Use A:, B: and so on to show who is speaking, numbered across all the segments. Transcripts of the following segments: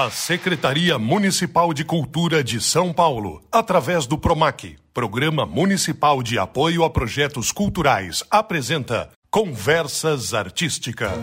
A: A Secretaria Municipal de Cultura de São Paulo, através do PROMAC, Programa Municipal de Apoio a Projetos Culturais, apresenta Conversas Artísticas.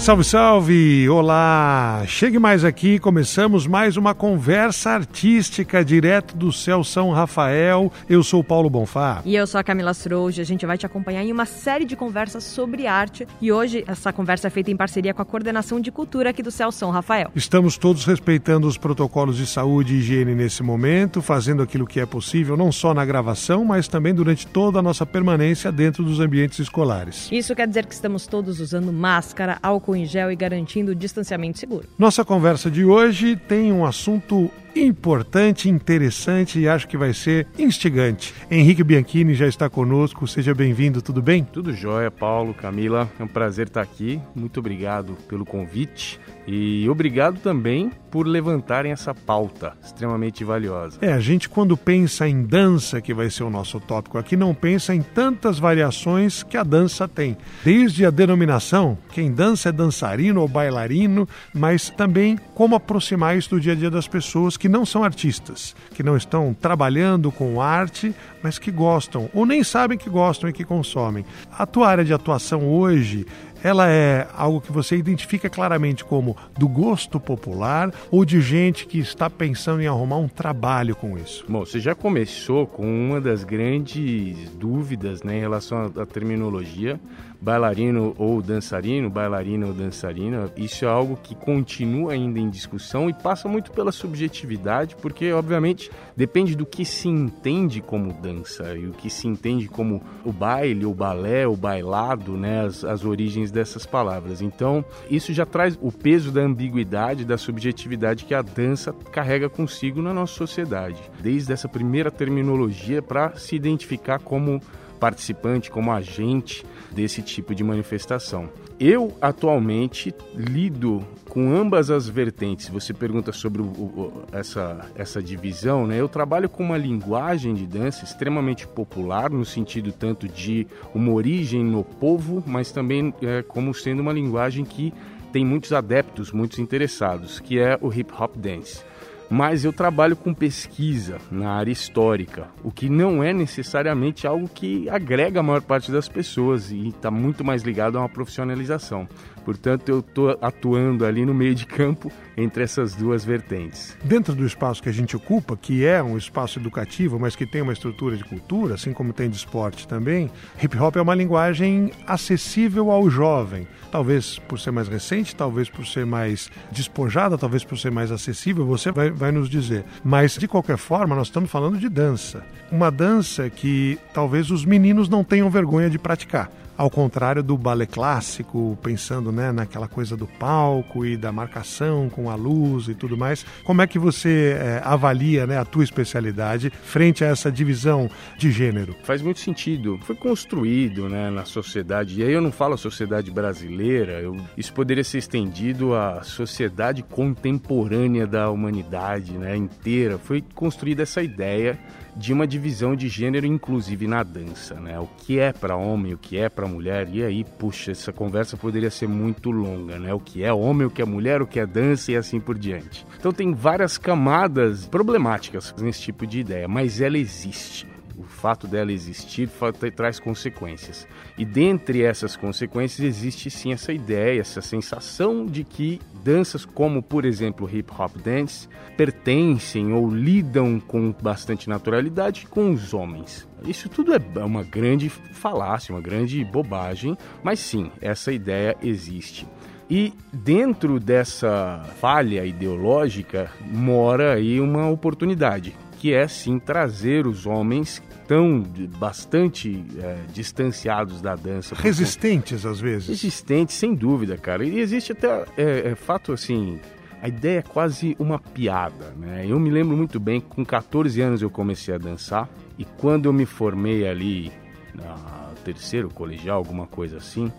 B: Salve, salve! Olá! Chegue mais aqui, começamos mais uma conversa artística direto do céu São Rafael. Eu sou o Paulo Bonfá.
C: E eu sou a Camila Srouge. A gente vai te acompanhar em uma série de conversas sobre arte. E hoje essa conversa é feita em parceria com a Coordenação de Cultura aqui do céu São Rafael.
B: Estamos todos respeitando os protocolos de saúde e higiene nesse momento, fazendo aquilo que é possível, não só na gravação, mas também durante toda a nossa permanência dentro dos ambientes escolares.
C: Isso quer dizer que estamos todos usando máscara, álcool álcool em gel e garantindo o distanciamento seguro.
B: Nossa conversa de hoje tem um assunto importante, interessante e acho que vai ser instigante. Henrique Bianchini já está conosco, seja bem-vindo, tudo bem?
D: Tudo jóia, Paulo, Camila, é um prazer estar aqui, muito obrigado pelo convite e obrigado também por levantarem essa pauta extremamente valiosa.
B: É, a gente quando pensa em dança, que vai ser o nosso tópico aqui, não pensa em tantas variações que a dança tem. Desde a denominação, quem dança é dançarino ou bailarino, mas também como aproximar isso do dia a dia das pessoas que não são artistas, que não estão trabalhando com arte, mas que gostam, ou nem sabem que gostam e que consomem. A tua área de atuação hoje ela é algo que você identifica claramente como do gosto popular ou de gente que está pensando em arrumar um trabalho com isso?
D: Bom, você já começou com uma das grandes dúvidas né, em relação à terminologia bailarino ou dançarino, bailarina ou dançarina, isso é algo que continua ainda em discussão e passa muito pela subjetividade, porque obviamente depende do que se entende como dança e o que se entende como o baile, o balé, o bailado, né, as, as origens dessas palavras. Então, isso já traz o peso da ambiguidade, da subjetividade que a dança carrega consigo na nossa sociedade. Desde essa primeira terminologia para se identificar como participante, como agente desse tipo de manifestação. Eu atualmente lido com ambas as vertentes. Você pergunta sobre o, o, essa, essa divisão, né? Eu trabalho com uma linguagem de dança extremamente popular, no sentido tanto de uma origem no povo, mas também é, como sendo uma linguagem que tem muitos adeptos, muitos interessados, que é o hip hop dance mas eu trabalho com pesquisa na área histórica, o que não é necessariamente algo que agrega a maior parte das pessoas e está muito mais ligado a uma profissionalização. Portanto, eu estou atuando ali no meio de campo entre essas duas vertentes.
B: Dentro do espaço que a gente ocupa, que é um espaço educativo, mas que tem uma estrutura de cultura, assim como tem de esporte também, hip hop é uma linguagem acessível ao jovem. Talvez por ser mais recente, talvez por ser mais despojada, talvez por ser mais acessível, você vai, vai nos dizer. Mas, de qualquer forma, nós estamos falando de dança. Uma dança que talvez os meninos não tenham vergonha de praticar ao contrário do balé clássico, pensando né, naquela coisa do palco e da marcação com a luz e tudo mais. Como é que você é, avalia né, a tua especialidade frente a essa divisão de gênero?
D: Faz muito sentido. Foi construído né, na sociedade, e aí eu não falo sociedade brasileira, eu, isso poderia ser estendido à sociedade contemporânea da humanidade né, inteira. Foi construída essa ideia de uma divisão de gênero, inclusive na dança, né? O que é para homem, o que é para mulher. E aí, puxa, essa conversa poderia ser muito longa, né? O que é homem, o que é mulher, o que é dança e assim por diante. Então tem várias camadas problemáticas nesse tipo de ideia, mas ela existe o fato dela existir traz consequências. E dentre essas consequências existe sim essa ideia, essa sensação de que danças como, por exemplo, hip hop dance pertencem ou lidam com bastante naturalidade com os homens. Isso tudo é uma grande falácia, uma grande bobagem, mas sim, essa ideia existe. E dentro dessa falha ideológica mora aí uma oportunidade, que é sim trazer os homens tão bastante é, distanciados da dança.
B: Resistentes às vezes.
D: Resistentes, sem dúvida, cara. E existe até é, é, fato assim. A ideia é quase uma piada, né? Eu me lembro muito bem que com 14 anos eu comecei a dançar e quando eu me formei ali na terceiro colegial, alguma coisa assim,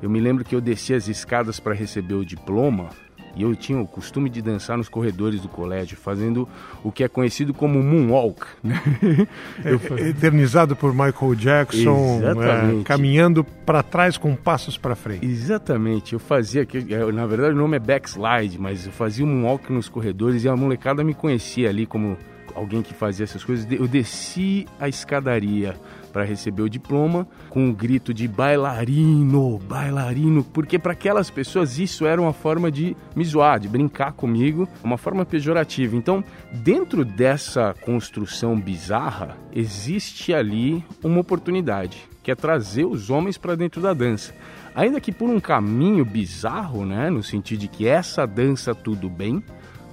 D: eu me lembro que eu desci as escadas para receber o diploma E eu tinha o costume de dançar nos corredores do colégio, fazendo o que é conhecido como moonwalk. Né?
B: É, eternizado por Michael Jackson, é, caminhando para trás com passos para frente.
D: Exatamente. Eu fazia, é, na verdade o nome é backslide, mas eu fazia um moonwalk nos corredores e a molecada me conhecia ali como alguém que fazia essas coisas. Eu desci a escadaria para receber o diploma com um grito de bailarino, bailarino, porque para aquelas pessoas isso era uma forma de me zoar, de brincar comigo, uma forma pejorativa. Então, dentro dessa construção bizarra, existe ali uma oportunidade, que é trazer os homens para dentro da dança. Ainda que por um caminho bizarro, né, no sentido de que essa dança tudo bem,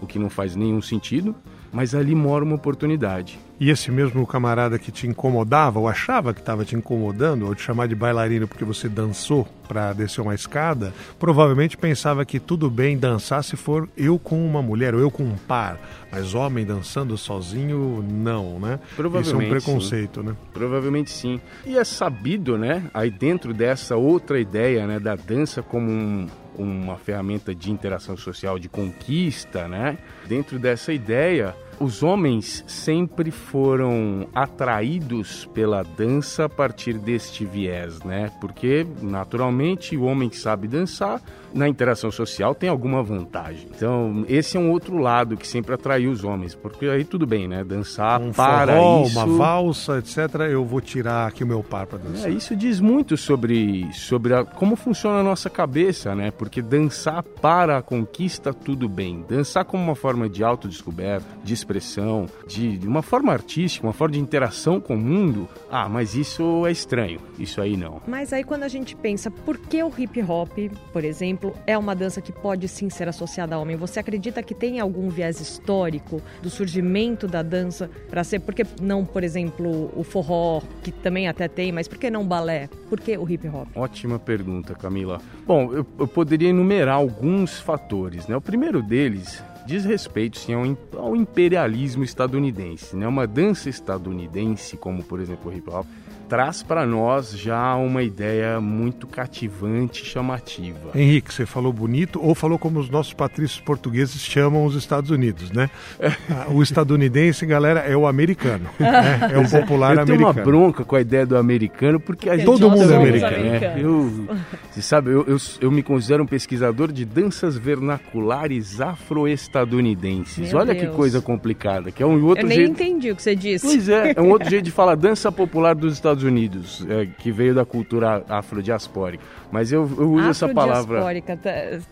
D: o que não faz nenhum sentido, mas ali mora uma oportunidade.
B: E esse mesmo camarada que te incomodava, ou achava que estava te incomodando, ou te chamar de bailarino porque você dançou para descer uma escada, provavelmente pensava que tudo bem dançar se for eu com uma mulher ou eu com um par, mas homem dançando sozinho, não, né?
D: Provavelmente. Isso
B: é um preconceito,
D: sim.
B: né?
D: Provavelmente sim. E é sabido, né, aí dentro dessa outra ideia, né, da dança como um, uma ferramenta de interação social, de conquista, né? Dentro dessa ideia, os homens sempre foram atraídos pela dança a partir deste viés, né? Porque, naturalmente, o homem que sabe dançar, na interação social, tem alguma vantagem. Então, esse é um outro lado que sempre atraiu os homens, porque aí tudo bem, né? Dançar
B: um
D: para
B: forró,
D: isso...
B: uma valsa, etc., eu vou tirar aqui o meu par para dançar.
D: É, isso diz muito sobre, sobre a, como funciona a nossa cabeça, né? Porque dançar para a conquista, tudo bem. Dançar como uma forma de autodescoberta, de expressão, de, de uma forma artística, uma forma de interação com o mundo. Ah, mas isso é estranho. Isso aí não.
C: Mas aí quando a gente pensa, por que o hip hop, por exemplo, é uma dança que pode sim ser associada a homem? Você acredita que tem algum viés histórico do surgimento da dança para ser? Por que não, por exemplo, o forró, que também até tem, mas por que não balé? Por que o hip hop?
D: Ótima pergunta, Camila. Bom, eu, eu poderia enumerar alguns fatores, né? O primeiro deles diz respeito sim, ao, ao imperialismo estadunidense. Né? Uma dança estadunidense, como por exemplo o hip hop, traz para nós já uma ideia muito cativante e chamativa.
B: Henrique, você falou bonito ou falou como os nossos patrícios portugueses chamam os Estados Unidos, né? O estadunidense, galera, é o americano, né? é o popular
D: eu
B: americano.
D: tenho uma bronca com a ideia do americano porque a gente
B: todo mundo é americano.
D: Né? Eu, você sabe, eu, eu, eu, me considero um pesquisador de danças vernaculares afro-estadunidenses. Olha
C: Deus.
D: que coisa complicada, que é um outro
C: eu nem
D: jeito.
C: entendi o que você disse.
D: Pois é, é um outro jeito de falar dança popular dos Estados Unidos, é, que veio da cultura afrodiaspórica. Mas eu, eu uso essa palavra.
C: Tá,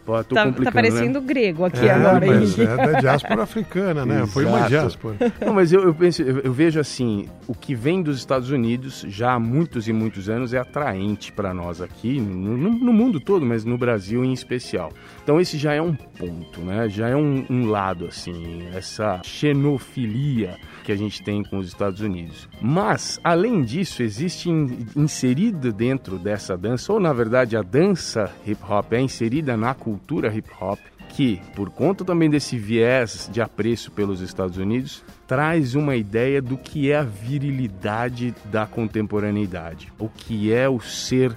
D: Pô, tô
C: tá, tá
D: complicando,
C: parecendo
D: né?
C: grego aqui
B: É,
C: agora.
B: mas é da diáspora africana, né? Foi uma
D: Exato.
B: diáspora.
D: Não, mas eu, eu penso, eu, eu vejo assim, o que vem dos Estados Unidos já há muitos e muitos anos é atraente para nós aqui, no, no- no mundo todo, mas no Brasil em especial. Então esse já é um ponto, né? Já é um, um lado, assim, essa xenofilia que a gente tem com os Estados Unidos. Mas, além disso, existe in- inserido dentro dessa dança, ou na verdade a dança hip hop é inserida na cultura hip hop, que, por conta também desse viés de apreço pelos Estados Unidos, traz uma ideia do que é a virilidade da contemporaneidade, o que é o ser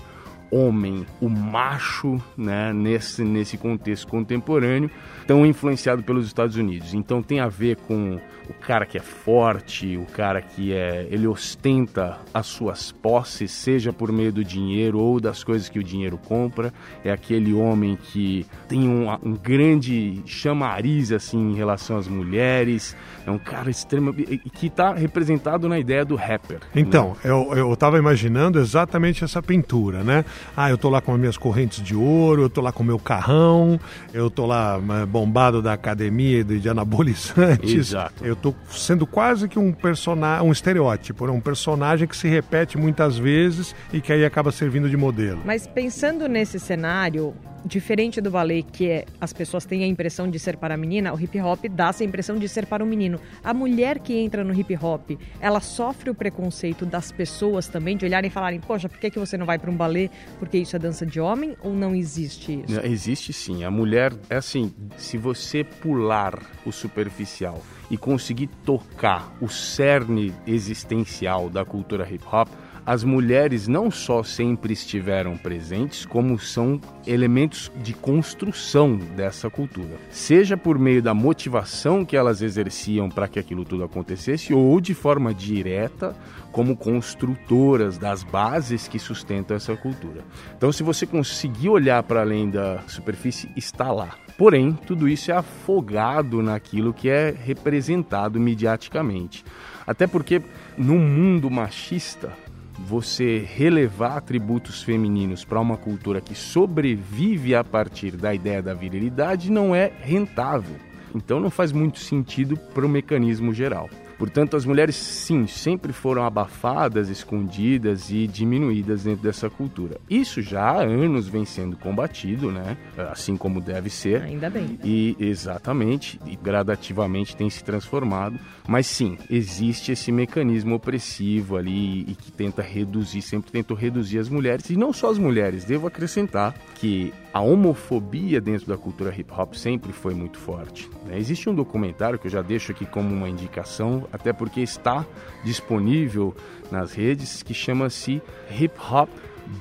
D: homem, o macho, né, nesse, nesse contexto contemporâneo, tão influenciado pelos Estados Unidos. Então tem a ver com o cara que é forte, o cara que é, ele ostenta as suas posses, seja por meio do dinheiro ou das coisas que o dinheiro compra. É aquele homem que tem um, um grande chamariz assim em relação às mulheres. É um cara extremo que está representado na ideia do rapper.
B: Então, eu, eu tava imaginando exatamente essa pintura, né? Ah, eu tô lá com as minhas correntes de ouro, eu tô lá com o meu carrão, eu tô lá eh, bombado da academia de, de anabolizantes.
D: Exato.
B: Eu tô sendo quase que um personagem, um estereótipo, né? um personagem que se repete muitas vezes e que aí acaba servindo de modelo.
C: Mas pensando nesse cenário, diferente do ballet, que é as pessoas têm a impressão de ser para a menina, o hip hop dá essa impressão de ser para o menino. A mulher que entra no hip hop, ela sofre o preconceito das pessoas também, de olharem e falarem, poxa, por que, que você não vai para um ballet? Porque isso é dança de homem ou não existe isso?
D: Existe sim. A mulher, é assim, se você pular o superficial e conseguir tocar o cerne existencial da cultura hip hop, as mulheres não só sempre estiveram presentes, como são elementos de construção dessa cultura. Seja por meio da motivação que elas exerciam para que aquilo tudo acontecesse, ou de forma direta, como construtoras das bases que sustentam essa cultura. Então, se você conseguir olhar para além da superfície, está lá. Porém, tudo isso é afogado naquilo que é representado mediaticamente. Até porque no mundo machista, você relevar atributos femininos para uma cultura que sobrevive a partir da ideia da virilidade não é rentável. Então não faz muito sentido para o mecanismo geral. Portanto, as mulheres, sim, sempre foram abafadas, escondidas e diminuídas dentro dessa cultura. Isso já há anos vem sendo combatido, né? Assim como deve ser.
C: Ainda bem.
D: E exatamente, e gradativamente tem se transformado. Mas sim, existe esse mecanismo opressivo ali e que tenta reduzir, sempre tentou reduzir as mulheres. E não só as mulheres, devo acrescentar que a homofobia dentro da cultura hip hop sempre foi muito forte. Né? Existe um documentário que eu já deixo aqui como uma indicação, até porque está disponível nas redes, que chama-se Hip Hop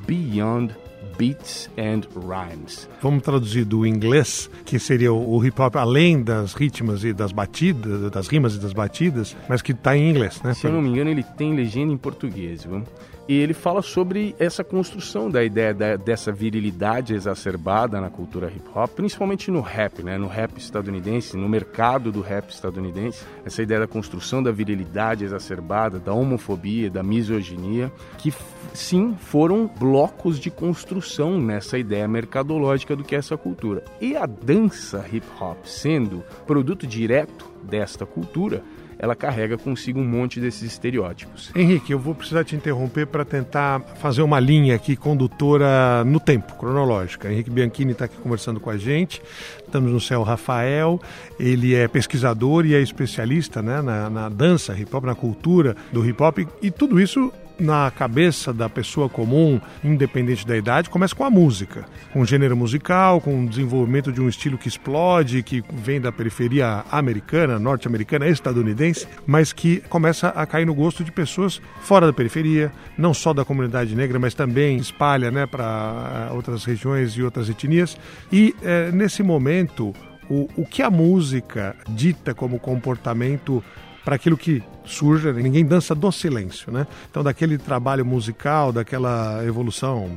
D: Beyond Beats and Rhymes.
B: Vamos traduzir do inglês, que seria o hip hop além das ritmas e das batidas, das rimas e das batidas, mas que está em inglês, né?
D: Se eu não me engano, ele tem legenda em português, viu? E ele fala sobre essa construção da ideia da, dessa virilidade exacerbada na cultura hip hop, principalmente no rap, né? no rap estadunidense, no mercado do rap estadunidense. Essa ideia da construção da virilidade exacerbada, da homofobia, da misoginia, que sim foram blocos de construção nessa ideia mercadológica do que é essa cultura. E a dança hip hop, sendo produto direto desta cultura, ela carrega consigo um monte desses estereótipos.
B: Henrique, eu vou precisar te interromper para tentar fazer uma linha aqui condutora no tempo, cronológica. Henrique Bianchini está aqui conversando com a gente. Estamos no céu Rafael, ele é pesquisador e é especialista né, na, na dança hip hop, na cultura do hip hop, e tudo isso na cabeça da pessoa comum, independente da idade, começa com a música, com o gênero musical, com o desenvolvimento de um estilo que explode, que vem da periferia americana, norte-americana, estadunidense, mas que começa a cair no gosto de pessoas fora da periferia, não só da comunidade negra, mas também espalha né, para eh, outras regiões e outras etnias. E é, nesse momento, o, o que a música dita como comportamento para aquilo que surge, ninguém dança do silêncio, né? Então, daquele trabalho musical, daquela evolução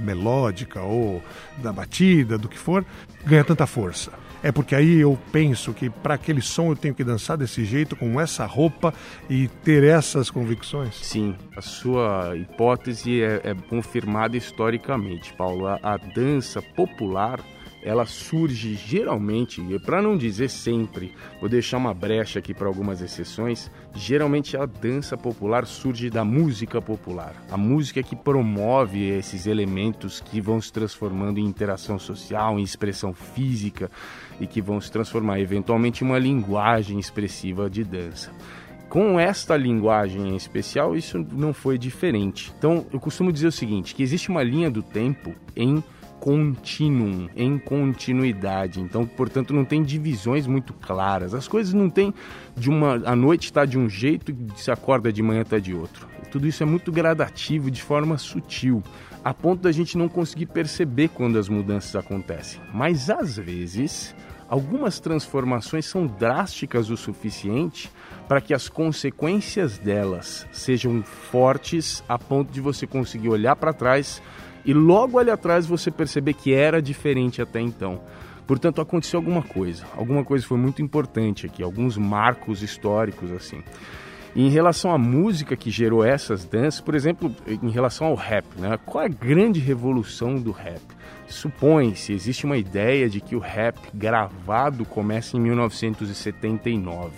B: melódica ou da batida, do que for, ganha tanta força. É porque aí eu penso que para aquele som eu tenho que dançar desse jeito, com essa roupa e ter essas convicções?
D: Sim, a sua hipótese é, é confirmada historicamente, Paulo. A, a dança popular ela surge geralmente, para não dizer sempre, vou deixar uma brecha aqui para algumas exceções, geralmente a dança popular surge da música popular. A música que promove esses elementos que vão se transformando em interação social, em expressão física e que vão se transformar eventualmente em uma linguagem expressiva de dança. Com esta linguagem em especial, isso não foi diferente. Então, eu costumo dizer o seguinte, que existe uma linha do tempo em contínuo, em continuidade. Então, portanto, não tem divisões muito claras. As coisas não tem de uma a noite está de um jeito se acorda de manhã está de outro. Tudo isso é muito gradativo, de forma sutil, a ponto da gente não conseguir perceber quando as mudanças acontecem. Mas às vezes, algumas transformações são drásticas o suficiente para que as consequências delas sejam fortes a ponto de você conseguir olhar para trás e logo ali atrás você perceber que era diferente até então. Portanto, aconteceu alguma coisa. Alguma coisa foi muito importante aqui, alguns marcos históricos assim. E em relação à música que gerou essas danças, por exemplo, em relação ao rap, né? qual é a grande revolução do rap? Supõe-se, existe uma ideia de que o rap gravado começa em 1979.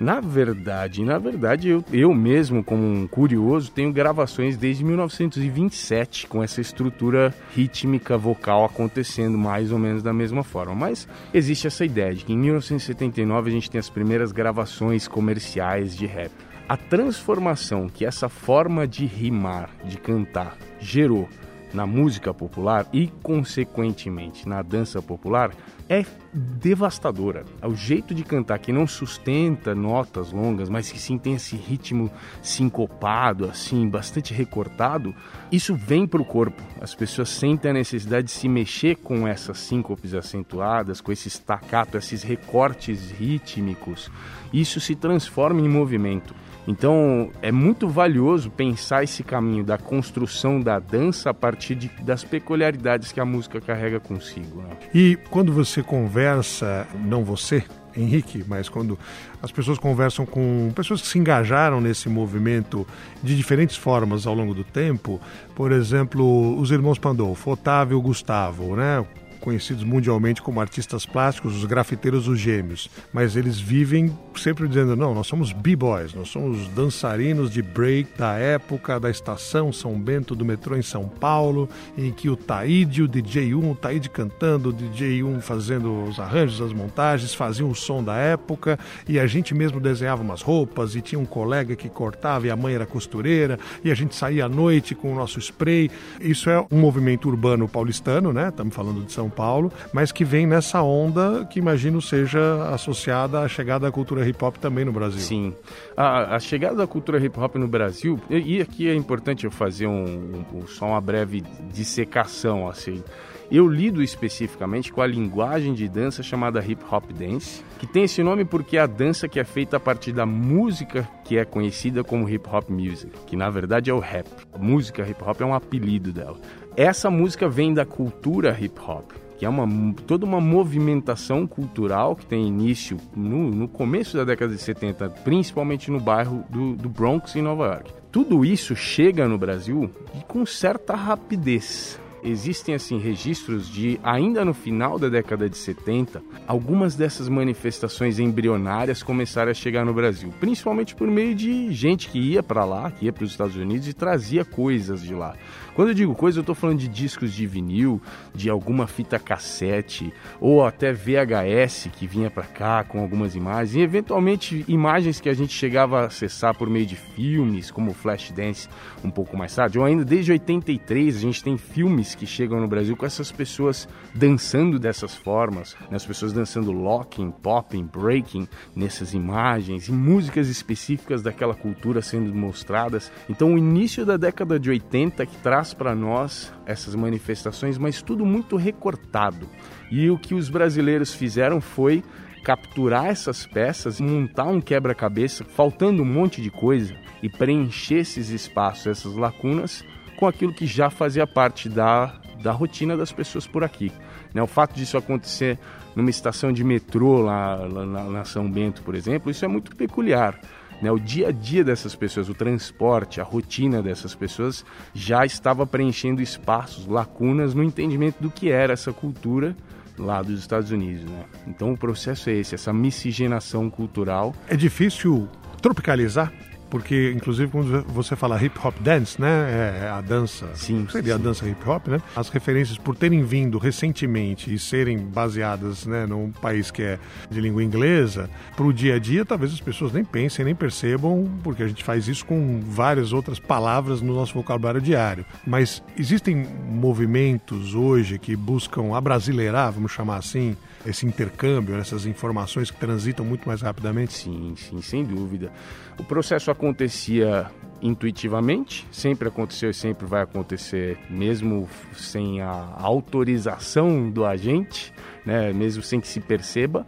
D: Na verdade, na verdade, eu, eu mesmo, como um curioso, tenho gravações desde 1927 com essa estrutura rítmica vocal acontecendo mais ou menos da mesma forma. Mas existe essa ideia de que em 1979 a gente tem as primeiras gravações comerciais de rap. A transformação que essa forma de rimar, de cantar, gerou na música popular e, consequentemente, na dança popular é devastadora. É o jeito de cantar que não sustenta notas longas, mas que sim tem esse ritmo sincopado, assim, bastante recortado, isso vem para o corpo. As pessoas sentem a necessidade de se mexer com essas síncopes acentuadas, com esse staccato, esses recortes rítmicos. Isso se transforma em movimento. Então é muito valioso pensar esse caminho da construção da dança a partir de, das peculiaridades que a música carrega consigo. Né?
B: E quando você conversa, não você, Henrique, mas quando as pessoas conversam com pessoas que se engajaram nesse movimento de diferentes formas ao longo do tempo, por exemplo, os irmãos Pandolfo, Otávio Gustavo, né? Conhecidos mundialmente como artistas plásticos, os grafiteiros os gêmeos, mas eles vivem sempre dizendo: não, nós somos b-boys, nós somos dançarinos de break da época da estação São Bento do metrô em São Paulo, em que o Taíde, o DJ1, o Taíde cantando, o DJ1 fazendo os arranjos, as montagens, faziam o som da época e a gente mesmo desenhava umas roupas e tinha um colega que cortava e a mãe era costureira e a gente saía à noite com o nosso spray. Isso é um movimento urbano paulistano, né? Estamos falando de São Paulo, mas que vem nessa onda que imagino seja associada à chegada da cultura hip hop também no Brasil.
D: Sim. A, a chegada da cultura hip hop no Brasil, e, e aqui é importante eu fazer um, um, só uma breve dissecação assim. Eu lido especificamente com a linguagem de dança chamada hip hop dance, que tem esse nome porque é a dança que é feita a partir da música que é conhecida como hip hop music, que na verdade é o rap. Música hip hop é um apelido dela. Essa música vem da cultura hip hop que é uma, toda uma movimentação cultural que tem início no, no começo da década de 70, principalmente no bairro do, do Bronx, em Nova York. Tudo isso chega no Brasil com certa rapidez existem assim registros de ainda no final da década de 70, algumas dessas manifestações embrionárias começaram a chegar no Brasil, principalmente por meio de gente que ia para lá, que ia para os Estados Unidos e trazia coisas de lá. Quando eu digo coisa, eu estou falando de discos de vinil, de alguma fita cassete ou até VHS que vinha para cá com algumas imagens e eventualmente imagens que a gente chegava a acessar por meio de filmes, como Flashdance um pouco mais tarde, ou ainda desde 83 a gente tem filmes que chegam no Brasil com essas pessoas dançando dessas formas, né? as pessoas dançando locking, popping, breaking nessas imagens e músicas específicas daquela cultura sendo mostradas. Então o início da década de 80 que traz para nós essas manifestações, mas tudo muito recortado. E o que os brasileiros fizeram foi capturar essas peças, montar um quebra-cabeça, faltando um monte de coisa, e preencher esses espaços, essas lacunas, com aquilo que já fazia parte da, da rotina das pessoas por aqui. Né? O fato disso acontecer numa estação de metrô lá, lá na São Bento, por exemplo, isso é muito peculiar. Né, o dia a dia dessas pessoas, o transporte, a rotina dessas pessoas já estava preenchendo espaços, lacunas no entendimento do que era essa cultura lá dos Estados Unidos. Né? Então o processo é esse, essa miscigenação cultural.
B: É difícil tropicalizar porque inclusive quando você fala hip hop dance, né, é a dança, sim, seria sim. a dança hip hop, né? As referências por terem vindo recentemente e serem baseadas, né, num país que é de língua inglesa, para o dia a dia, talvez as pessoas nem pensem, nem percebam, porque a gente faz isso com várias outras palavras no nosso vocabulário diário. Mas existem movimentos hoje que buscam abrasileirar, vamos chamar assim, esse intercâmbio, essas informações que transitam muito mais rapidamente?
D: Sim, sim, sem dúvida. O processo acontecia intuitivamente, sempre aconteceu e sempre vai acontecer, mesmo sem a autorização do agente, né, mesmo sem que se perceba,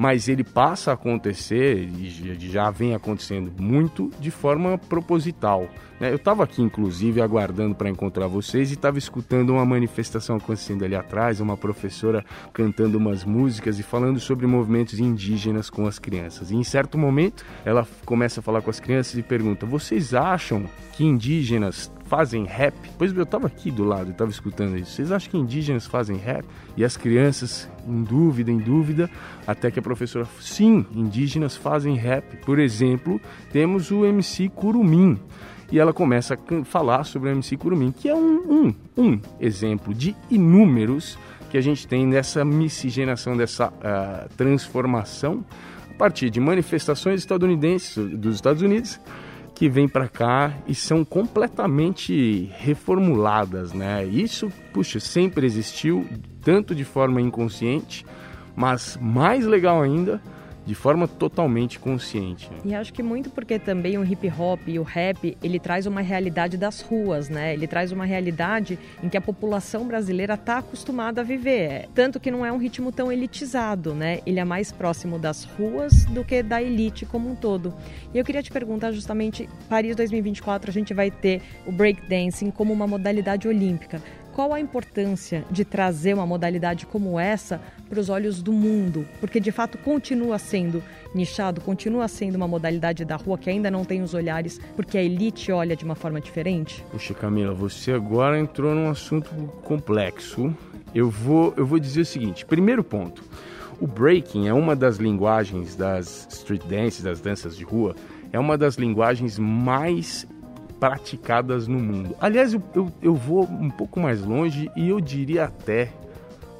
D: mas ele passa a acontecer e já vem acontecendo muito de forma proposital. Né? Eu estava aqui, inclusive, aguardando para encontrar vocês e estava escutando uma manifestação acontecendo ali atrás, uma professora cantando umas músicas e falando sobre movimentos indígenas com as crianças. E em certo momento, ela começa a falar com as crianças e pergunta: Vocês acham que indígenas fazem rap? Pois eu estava aqui do lado e estava escutando isso. Vocês acham que indígenas fazem rap? E as crianças, em dúvida, em dúvida, até que a professora, sim, indígenas fazem rap. Por exemplo, temos o MC Curumim e ela começa a falar sobre o MC Curumim, que é um, um, um exemplo de inúmeros que a gente tem nessa miscigenação, dessa uh, transformação a partir de manifestações estadunidenses dos Estados Unidos que vêm para cá e são completamente reformuladas, né? Isso, puxa, sempre existiu, tanto de forma inconsciente, mas mais legal ainda, de forma totalmente consciente.
C: E acho que muito porque também o hip hop e o rap, ele traz uma realidade das ruas, né? Ele traz uma realidade em que a população brasileira está acostumada a viver. Tanto que não é um ritmo tão elitizado, né? Ele é mais próximo das ruas do que da elite como um todo. E eu queria te perguntar justamente, Paris 2024 a gente vai ter o breakdancing como uma modalidade olímpica qual a importância de trazer uma modalidade como essa para os olhos do mundo? Porque de fato continua sendo nichado, continua sendo uma modalidade da rua que ainda não tem os olhares, porque a elite olha de uma forma diferente?
D: Puxa, Camila, você agora entrou num assunto complexo. Eu vou, eu vou dizer o seguinte: primeiro ponto. O breaking é uma das linguagens das street dances, das danças de rua, é uma das linguagens mais praticadas no mundo. Aliás, eu, eu, eu vou um pouco mais longe e eu diria até,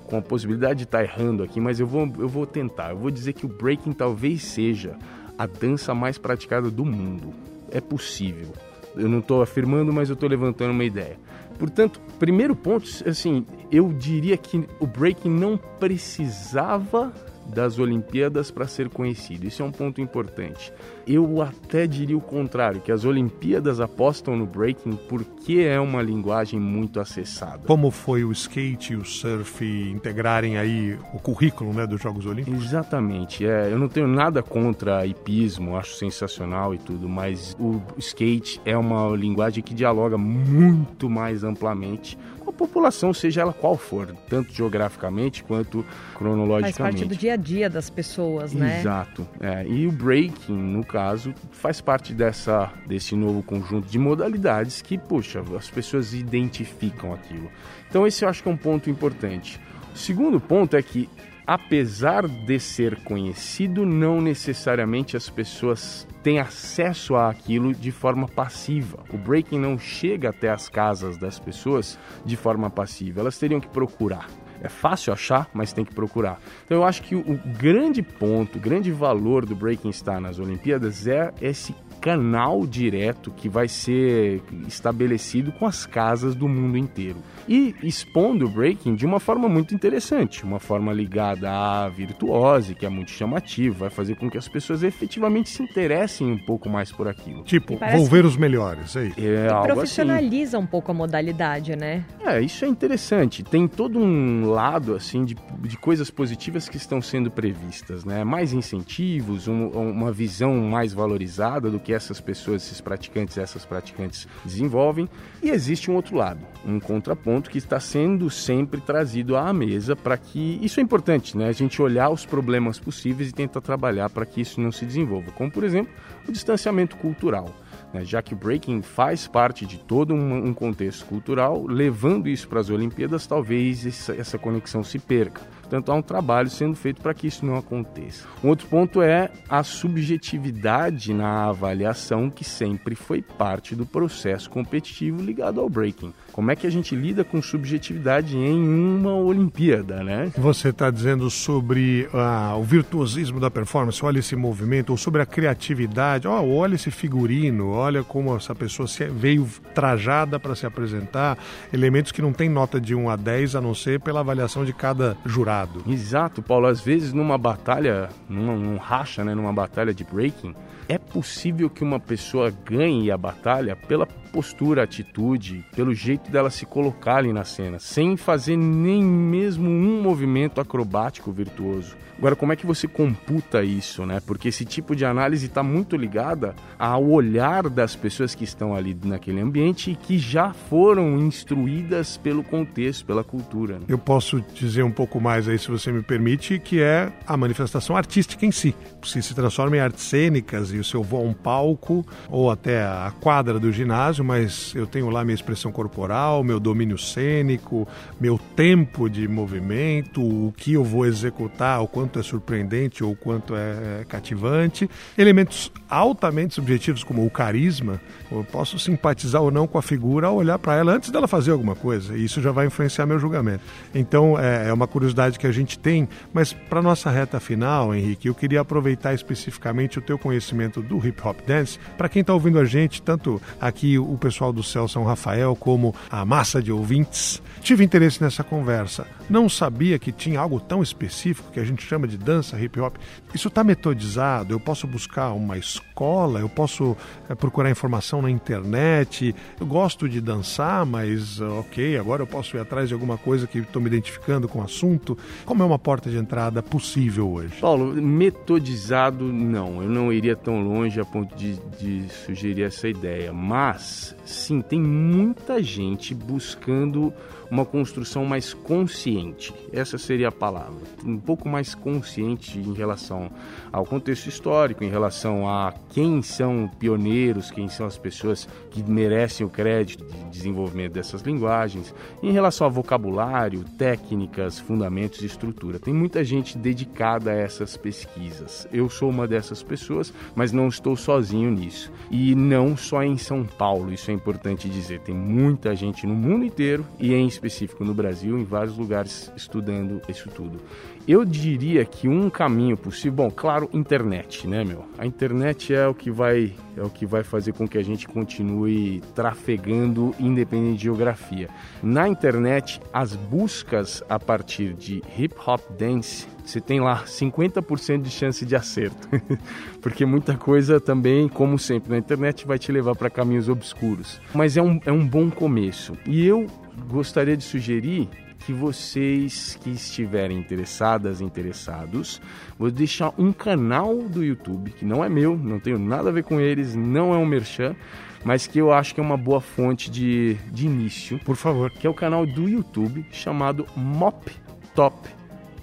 D: com a possibilidade de estar errando aqui, mas eu vou, eu vou tentar. Eu vou dizer que o breaking talvez seja a dança mais praticada do mundo. É possível. Eu não estou afirmando, mas eu estou levantando uma ideia. Portanto, primeiro ponto, assim, eu diria que o breaking não precisava das Olimpíadas para ser conhecido. Isso é um ponto importante. Eu até diria o contrário, que as Olimpíadas apostam no breaking porque é uma linguagem muito acessada.
B: Como foi o skate e o surf integrarem aí o currículo né, dos Jogos Olímpicos?
D: Exatamente. É, eu não tenho nada contra hipismo, acho sensacional e tudo, mas o skate é uma linguagem que dialoga muito mais amplamente população, seja ela qual for, tanto geograficamente quanto cronologicamente.
C: Faz parte do dia a dia das pessoas, né?
D: Exato. É, e o breaking, no caso, faz parte dessa, desse novo conjunto de modalidades que, puxa, as pessoas identificam aquilo. Então, esse eu acho que é um ponto importante. O segundo ponto é que, apesar de ser conhecido, não necessariamente as pessoas têm acesso àquilo de forma passiva. O breaking não chega até as casas das pessoas de forma passiva, elas teriam que procurar. É fácil achar, mas tem que procurar. Então eu acho que o grande ponto, o grande valor do Breaking Star nas Olimpíadas é esse canal direto que vai ser estabelecido com as casas do mundo inteiro. E expondo o breaking de uma forma muito interessante, uma forma ligada à virtuose, que é muito chamativo, vai fazer com que as pessoas efetivamente se interessem um pouco mais por aquilo.
B: Tipo, vou ver os melhores, é isso.
C: É, e profissionaliza assim. um pouco a modalidade, né?
D: É, isso é interessante. Tem todo um lado, assim, de, de coisas positivas que estão sendo previstas, né? Mais incentivos, um, uma visão mais valorizada do que que essas pessoas, esses praticantes, essas praticantes desenvolvem. E existe um outro lado, um contraponto que está sendo sempre trazido à mesa para que isso é importante, né? A gente olhar os problemas possíveis e tentar trabalhar para que isso não se desenvolva, como por exemplo o distanciamento cultural. Né? Já que o breaking faz parte de todo um, um contexto cultural, levando isso para as Olimpíadas, talvez essa, essa conexão se perca. Portanto, há um trabalho sendo feito para que isso não aconteça. Um outro ponto é a subjetividade na avaliação, que sempre foi parte do processo competitivo ligado ao breaking. Como é que a gente lida com subjetividade em uma Olimpíada, né?
B: Você está dizendo sobre ah, o virtuosismo da performance, olha esse movimento, ou sobre a criatividade, oh, olha esse figurino, olha como essa pessoa veio trajada para se apresentar, elementos que não tem nota de 1 a 10, a não ser pela avaliação de cada jurado.
D: Exato, Paulo. Às vezes numa batalha, num, racha, né, numa batalha de breaking, é possível que uma pessoa ganhe a batalha pela postura, atitude, pelo jeito dela se colocar ali na cena, sem fazer nem mesmo um movimento acrobático virtuoso. Agora, como é que você computa isso, né? Porque esse tipo de análise está muito ligada ao olhar das pessoas que estão ali naquele ambiente e que já foram instruídas pelo contexto, pela cultura. Né?
B: Eu posso dizer um pouco mais aí, se você me permite, que é a manifestação artística em si. Se se transforma em artes cênicas e o seu voo a um palco ou até a quadra do ginásio, mas eu tenho lá minha expressão corporal, meu domínio cênico, meu tempo de movimento, o que eu vou executar, o quanto é surpreendente ou o quanto é cativante. Elementos altamente subjetivos como o carisma, eu posso simpatizar ou não com a figura ao olhar para ela antes dela fazer alguma coisa, e isso já vai influenciar meu julgamento. Então é, é uma curiosidade que a gente tem, mas para nossa reta final, Henrique, eu queria aproveitar especificamente o teu conhecimento do hip hop dance para quem está ouvindo a gente, tanto aqui o pessoal do Céu São Rafael como a massa de ouvintes. Tive interesse nessa conversa. Não sabia que tinha algo tão específico que a gente chama de dança hip hop. Isso está metodizado? Eu posso buscar uma escola? Eu posso é, procurar informação na internet? Eu gosto de dançar, mas ok, agora eu posso ir atrás de alguma coisa que estou me identificando com o assunto. Como é uma porta de entrada possível hoje?
D: Paulo, metodizado não. Eu não iria tão longe a ponto de, de sugerir essa ideia. Mas, sim, tem muita gente buscando uma construção mais consciente. Essa seria a palavra. Um pouco mais consciente em relação ao contexto histórico, em relação a quem são pioneiros, quem são as pessoas que merecem o crédito de desenvolvimento dessas linguagens, em relação a vocabulário, técnicas, fundamentos e estrutura. Tem muita gente dedicada a essas pesquisas. Eu sou uma dessas pessoas, mas não estou sozinho nisso. E não só em São Paulo, isso é importante dizer. Tem muita gente no mundo inteiro e em específico no Brasil, em vários lugares estudando isso tudo. Eu diria que um caminho possível, bom, claro, internet, né, meu? A internet é o que vai é o que vai fazer com que a gente continue trafegando independente de geografia. Na internet, as buscas a partir de hip hop dance, você tem lá 50% de chance de acerto. Porque muita coisa também, como sempre na internet, vai te levar para caminhos obscuros. Mas é um, é um bom começo. E eu gostaria de sugerir que vocês que estiverem interessadas, interessados, vou deixar um canal do YouTube, que não é meu, não tenho nada a ver com eles, não é um merchan, mas que eu acho que é uma boa fonte de, de início.
B: Por favor.
D: Que é o canal do YouTube chamado Mop Top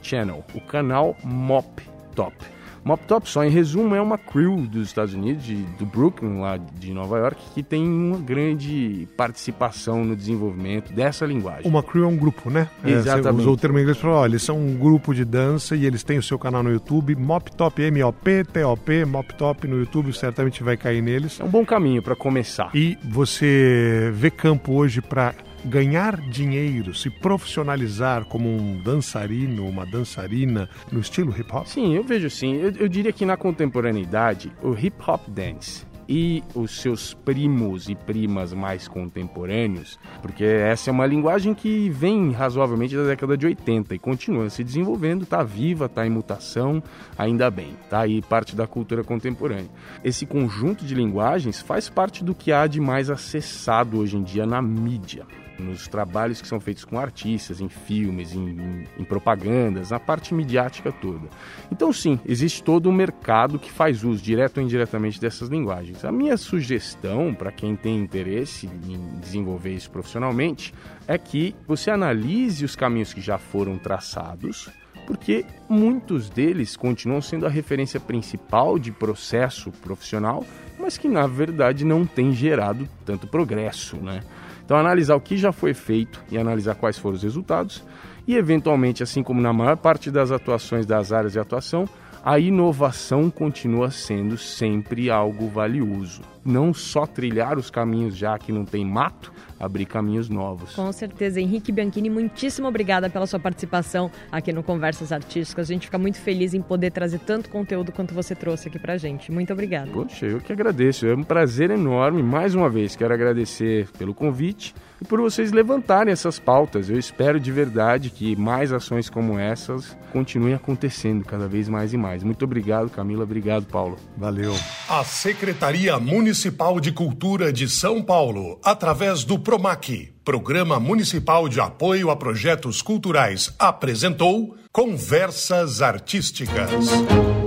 D: Channel. O canal Mop Top. Mop Top, só em resumo, é uma crew dos Estados Unidos, de, do Brooklyn, lá de Nova York, que tem uma grande participação no desenvolvimento dessa linguagem.
B: Uma crew é um grupo, né?
D: Exatamente. É, você
B: usou o termo em inglês para falar, olha, eles são um grupo de dança e eles têm o seu canal no YouTube, Mop Top, M-O-P-T-O-P, Mop Top no YouTube, certamente vai cair neles.
D: É um bom caminho para começar.
B: E você vê campo hoje para ganhar dinheiro, se profissionalizar como um dançarino, uma dançarina no estilo hip hop?
D: Sim, eu vejo sim. Eu, eu diria que na contemporaneidade, o hip hop dance e os seus primos e primas mais contemporâneos, porque essa é uma linguagem que vem razoavelmente da década de 80 e continua se desenvolvendo, está viva, está em mutação, ainda bem, está aí parte da cultura contemporânea. Esse conjunto de linguagens faz parte do que há de mais acessado hoje em dia na mídia nos trabalhos que são feitos com artistas, em filmes, em, em, em, propagandas, na parte midiática toda. Então, sim, existe todo um mercado que faz uso, direto ou indiretamente, dessas linguagens. A minha sugestão para quem tem interesse em desenvolver isso profissionalmente é que você analise os caminhos que já foram traçados porque muitos deles continuam sendo a referência principal de processo profissional, mas que na verdade não tem gerado tanto progresso, né? Então, analisar o que já foi feito e analisar quais foram os resultados e, eventualmente, assim como na maior parte das atuações das áreas de atuação, a inovação continua sendo sempre algo valioso. Não só trilhar os caminhos já que não tem mato, abrir caminhos novos.
C: Com certeza. Henrique Bianchini, muitíssimo obrigada pela sua participação aqui no Conversas Artísticas. A gente fica muito feliz em poder trazer tanto conteúdo quanto você trouxe aqui pra gente. Muito obrigada.
D: Poxa, eu que agradeço. É um prazer enorme. Mais uma vez, quero agradecer pelo convite e por vocês levantarem essas pautas. Eu espero de verdade que mais ações como essas continuem acontecendo cada vez mais e mais. Muito obrigado, Camila. Obrigado, Paulo.
B: Valeu.
A: A Secretaria Municipal de Cultura de São Paulo, através do PROMAC, Programa Municipal de Apoio a Projetos Culturais, apresentou Conversas Artísticas.